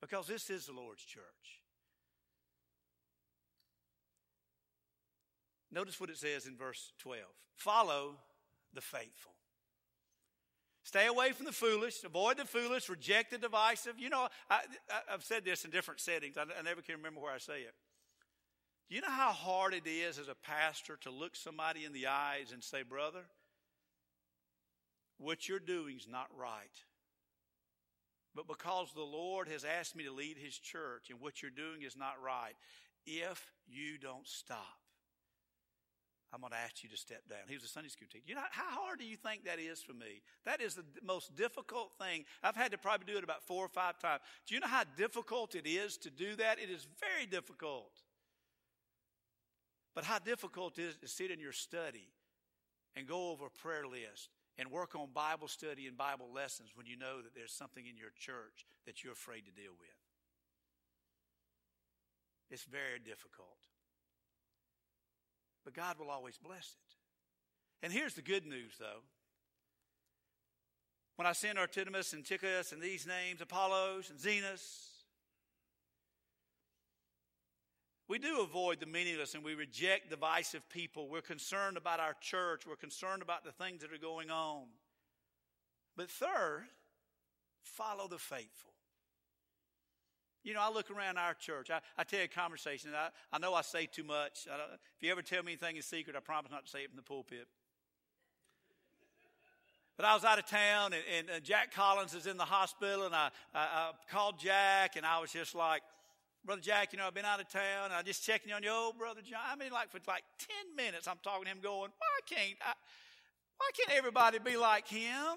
because this is the Lord's church. Notice what it says in verse 12 follow the faithful. Stay away from the foolish, avoid the foolish, reject the divisive. You know, I, have said this in different settings. I, I never can remember where I say it. Do you know how hard it is as a pastor to look somebody in the eyes and say, Brother, what you're doing is not right. But because the Lord has asked me to lead His church and what you're doing is not right, if you don't stop, I'm going to ask you to step down. He was a Sunday school teacher. You know, how hard do you think that is for me? That is the most difficult thing. I've had to probably do it about four or five times. Do you know how difficult it is to do that? It is very difficult. But how difficult it is to sit in your study and go over a prayer list and work on Bible study and Bible lessons when you know that there's something in your church that you're afraid to deal with. It's very difficult. But God will always bless it. And here's the good news, though. When I send Artemas and Tychicus and these names, Apollos and Zenas, We do avoid the meaningless and we reject divisive people. We're concerned about our church. We're concerned about the things that are going on. But third, follow the faithful. You know, I look around our church. I, I tell you a conversation. I, I know I say too much. if you ever tell me anything in secret, I promise not to say it from the pulpit. But I was out of town, and, and uh, Jack Collins is in the hospital, and I, I, I called Jack, and I was just like, Brother Jack, you know, I've been out of town. And I'm just checking on you, old brother Jon. I mean, like for like 10 minutes, I'm talking to him going, why can't I, why can't everybody be like him?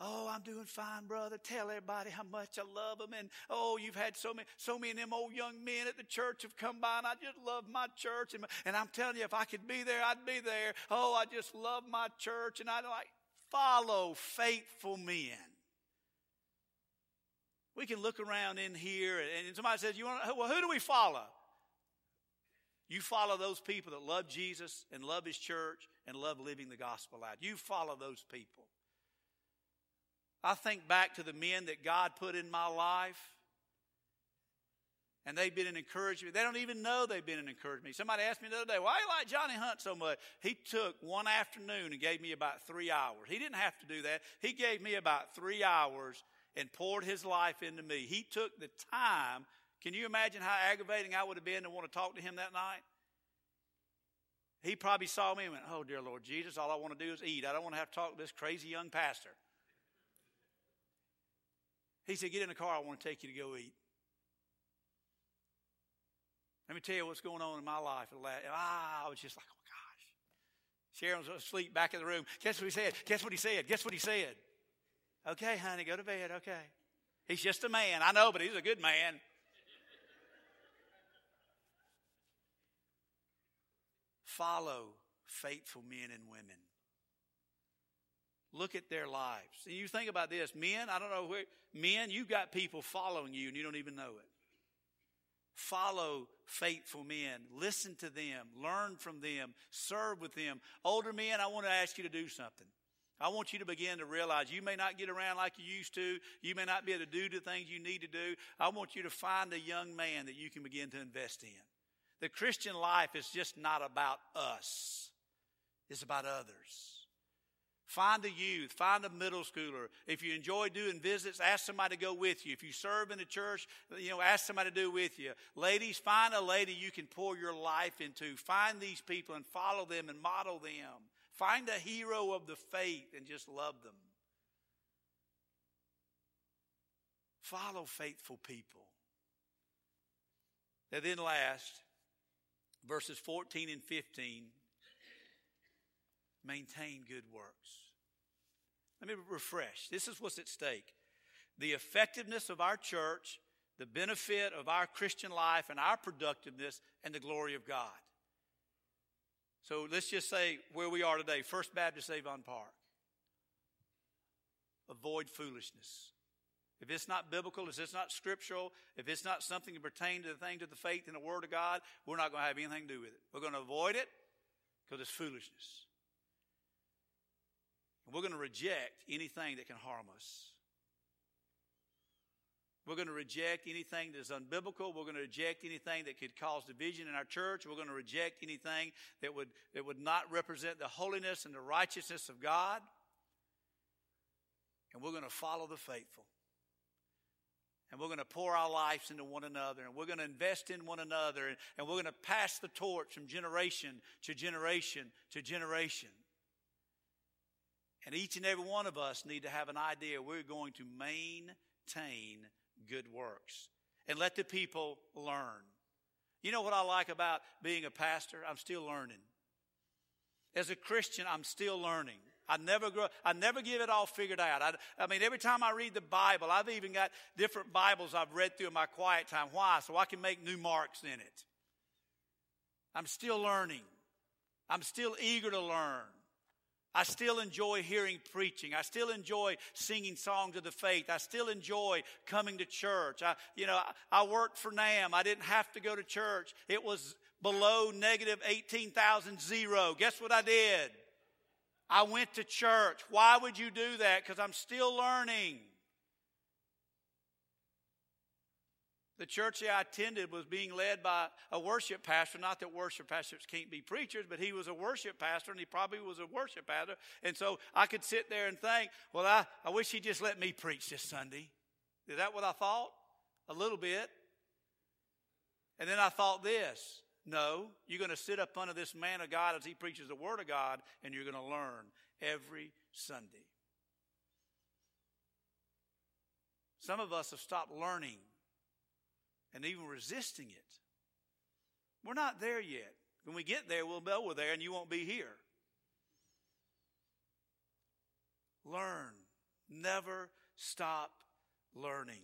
Oh, I'm doing fine, brother. Tell everybody how much I love them. And oh, you've had so many, so many of them old young men at the church have come by, and I just love my church. And, and I'm telling you, if I could be there, I'd be there. Oh, I just love my church, and I like follow faithful men. We can look around in here and somebody says, you want, well, who do we follow? You follow those people that love Jesus and love His church and love living the gospel out. You follow those people. I think back to the men that God put in my life, and they've been an encouragement. They don't even know they've been an encouragement. Somebody asked me the other day, why do you like Johnny Hunt so much? He took one afternoon and gave me about three hours. He didn't have to do that. He gave me about three hours and poured his life into me. He took the time. Can you imagine how aggravating I would have been to want to talk to him that night? He probably saw me and went, Oh, dear Lord Jesus, all I want to do is eat. I don't want to have to talk to this crazy young pastor. He said, Get in the car. I want to take you to go eat. Let me tell you what's going on in my life. Ah, I was just like, Oh, gosh. Sharon was asleep back in the room. Guess what he said? Guess what he said? Guess what he said? Okay, honey, go to bed. Okay. He's just a man. I know, but he's a good man. Follow faithful men and women. Look at their lives. And you think about this men, I don't know where, men, you've got people following you and you don't even know it. Follow faithful men. Listen to them. Learn from them. Serve with them. Older men, I want to ask you to do something. I want you to begin to realize you may not get around like you used to. You may not be able to do the things you need to do. I want you to find a young man that you can begin to invest in. The Christian life is just not about us. It's about others. Find a youth, find a middle schooler. If you enjoy doing visits, ask somebody to go with you. If you serve in the church, you know, ask somebody to do with you. Ladies, find a lady you can pour your life into. Find these people and follow them and model them. Find a hero of the faith and just love them. Follow faithful people. And then last, verses 14 and 15 maintain good works. Let me refresh. This is what's at stake. the effectiveness of our church, the benefit of our Christian life, and our productiveness, and the glory of God. So let's just say where we are today First Baptist Avon Park. Avoid foolishness. If it's not biblical, if it's not scriptural, if it's not something that pertains to the things of the faith and the Word of God, we're not going to have anything to do with it. We're going to avoid it because it's foolishness. And we're going to reject anything that can harm us. We're going to reject anything that's unbiblical. We're going to reject anything that could cause division in our church. We're going to reject anything that would, that would not represent the holiness and the righteousness of God. And we're going to follow the faithful. And we're going to pour our lives into one another. And we're going to invest in one another. And we're going to pass the torch from generation to generation to generation. And each and every one of us need to have an idea we're going to maintain good works and let the people learn. You know what I like about being a pastor? I'm still learning. As a Christian, I'm still learning. I never grow, I never give it all figured out. I, I, mean, every time I read the Bible, I've even got different Bibles I've read through in my quiet time. Why? So I can make new marks in it. I'm still learning. I'm still eager to learn. I still enjoy hearing preaching. I still enjoy singing songs of the faith. I still enjoy coming to church. I, you know, I, I worked for NAM. I didn't have to go to church. It was below negative 18,000 zero. Guess what I did? I went to church. Why would you do that? Because I'm still learning. The church I attended was being led by a worship pastor. Not that worship pastors can't be preachers, but he was a worship pastor and he probably was a worship pastor. And so I could sit there and think, well, I, I wish he'd just let me preach this Sunday. Is that what I thought? A little bit. And then I thought this no, you're going to sit up under this man of God as he preaches the Word of God, and you're going to learn every Sunday. Some of us have stopped learning and even resisting it. We're not there yet. When we get there, we'll know we're there and you won't be here. Learn. Never stop learning.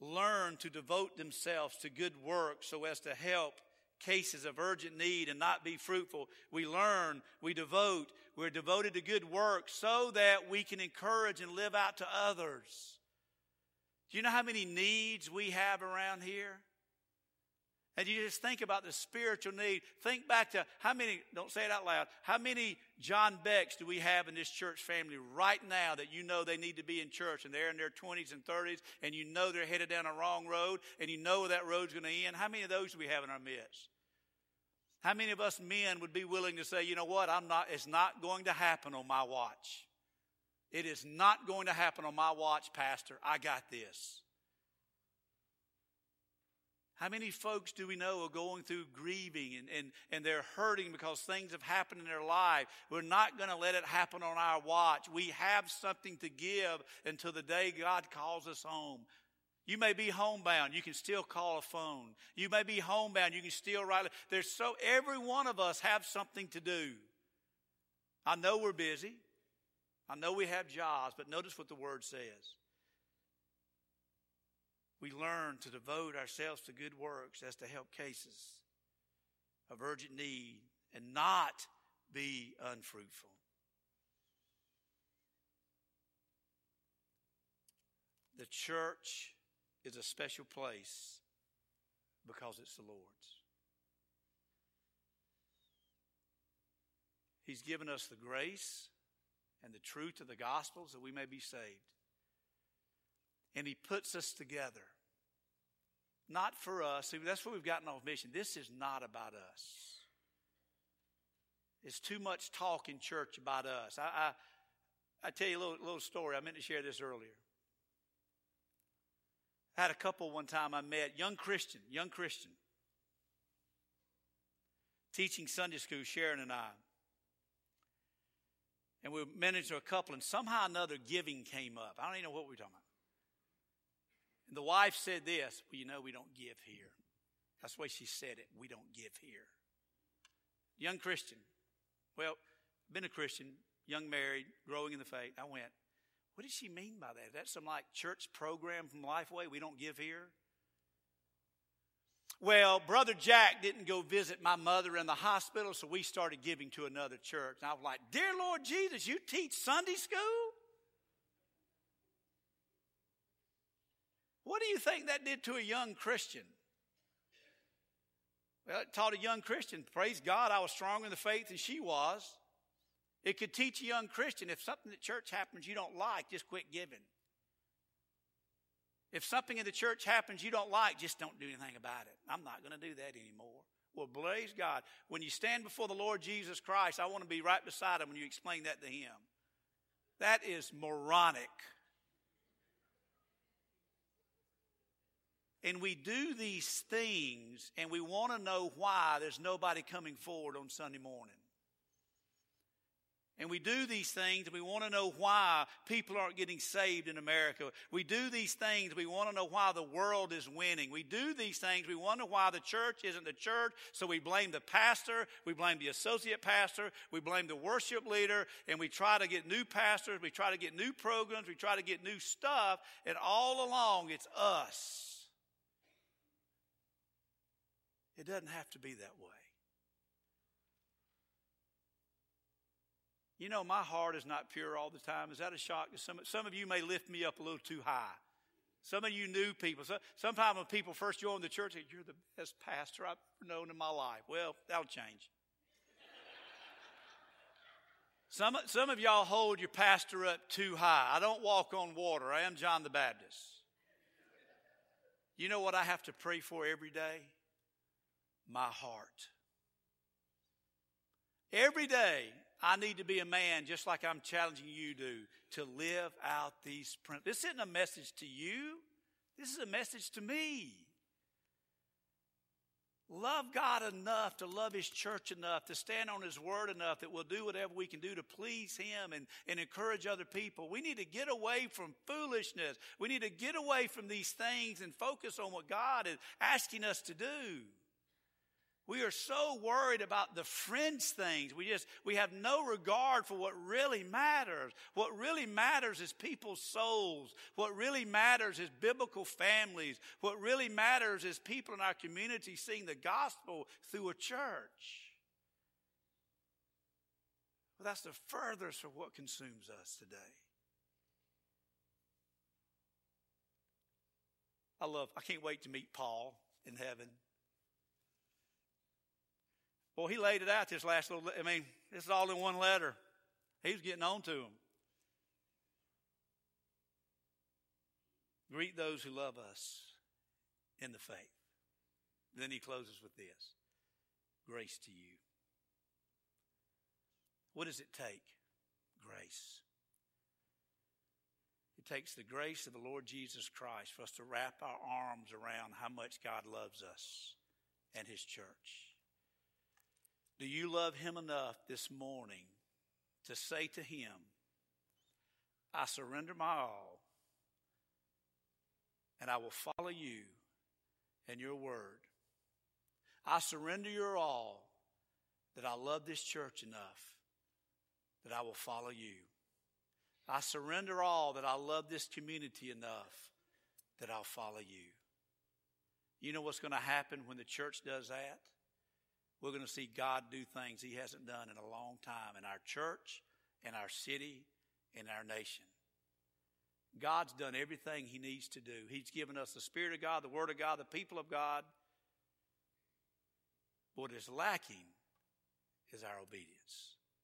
Learn to devote themselves to good work so as to help cases of urgent need and not be fruitful. We learn, we devote, we're devoted to good work so that we can encourage and live out to others. Do you know how many needs we have around here? And you just think about the spiritual need. Think back to how many, don't say it out loud, how many Jon Becks do we have in this church family right now that you know they need to be in church and they're in their 20s and 30s and you know they're headed down a wrong road and you know that road's going to end? How many of those do we have in our midst? How many of us men would be willing to say, you know what, I'm not, it's not going to happen on my watch? It is not going to happen on my watch, Pastor. I got this. How many folks do we know are going through grieving and, and, and they're hurting because things have happened in their life? We're not going to let it happen on our watch. We have something to give until the day God calls us home. You may be homebound. You can still call a phone. You may be homebound. You can still write. There's so, every one of us have something to do. I know we're busy. I know we have jobs, but notice what the word says. We learn to devote ourselves to good works as to help cases of urgent need and not be unfruitful. The church is a special place because it's the Lord's. He's given us the grace and the truth of the gospels that we may be saved. And he puts us together. Not for us. See, that's where we've gotten off mission. This is not about us. It's too much talk in church about us. I, I, I tell you a little, little story. I meant to share this earlier. I had a couple one time I met, young Christian, young Christian, teaching Sunday school, Sharon and I and we to a couple, and somehow another giving came up. I don't even know what we were talking about. And the wife said this, Well, you know, we don't give here. That's the way she said it. We don't give here. Young Christian. Well, been a Christian, young married, growing in the faith. I went, What did she mean by that? Is that some like church program from Lifeway we don't give here? Well, Brother Jack didn't go visit my mother in the hospital, so we started giving to another church. And I was like, Dear Lord Jesus, you teach Sunday school? What do you think that did to a young Christian? Well, it taught a young Christian, praise God, I was stronger in the faith than she was. It could teach a young Christian if something at church happens you don't like, just quit giving. If something in the church happens you don't like, just don't do anything about it. I'm not going to do that anymore. Well, praise God. When you stand before the Lord Jesus Christ, I want to be right beside him when you explain that to him. That is moronic. And we do these things and we want to know why there's nobody coming forward on Sunday morning. And we do these things we want to know why people aren't getting saved in America. We do these things, we want to know why the world is winning. We do these things, we wonder why the church isn't the church, so we blame the pastor, we blame the associate pastor, we blame the worship leader, and we try to get new pastors, we try to get new programs, we try to get new stuff, and all along it's us. It doesn't have to be that way. You know, my heart is not pure all the time. Is that a shock some? Some of you may lift me up a little too high. Some of you new people. Sometimes when people first join the church, you're the best pastor I've ever known in my life. Well, that'll change. some, some of y'all hold your pastor up too high. I don't walk on water. I am John the Baptist. You know what I have to pray for every day? My heart. Every day, I need to be a man just like I'm challenging you to, to live out these principles. This isn't a message to you. This is a message to me. Love God enough to love His church enough, to stand on His word enough that we'll do whatever we can do to please Him and, and encourage other people. We need to get away from foolishness. We need to get away from these things and focus on what God is asking us to do. We are so worried about the fringe things. We just, we have no regard for what really matters. What really matters is people's souls. What really matters is biblical families. What really matters is people in our community seeing the gospel through a church. Well, that's the furthest of what consumes us today. I love, I can't wait to meet Paul in heaven. Well, he laid it out this last little, I mean, this is all in one letter. He was getting on to them. Greet those who love us in the faith. Then he closes with this grace to you. What does it take? Grace. It takes the grace of the Lord Jesus Christ for us to wrap our arms around how much God loves us and his church. Do you love Him enough this morning to say to Him, I surrender my all, and I will follow you and your word? I surrender your all that I love this church enough that I will follow you. I surrender all that I love this community enough that I'll follow you. You know what's going to happen when the church does that? We're going to see God do things He hasn't done in a long time in our church, in our city, in our nation. God's done everything He needs to do. He's given us the Spirit of God, the Word of God, the people of God. What is lacking is our obedience.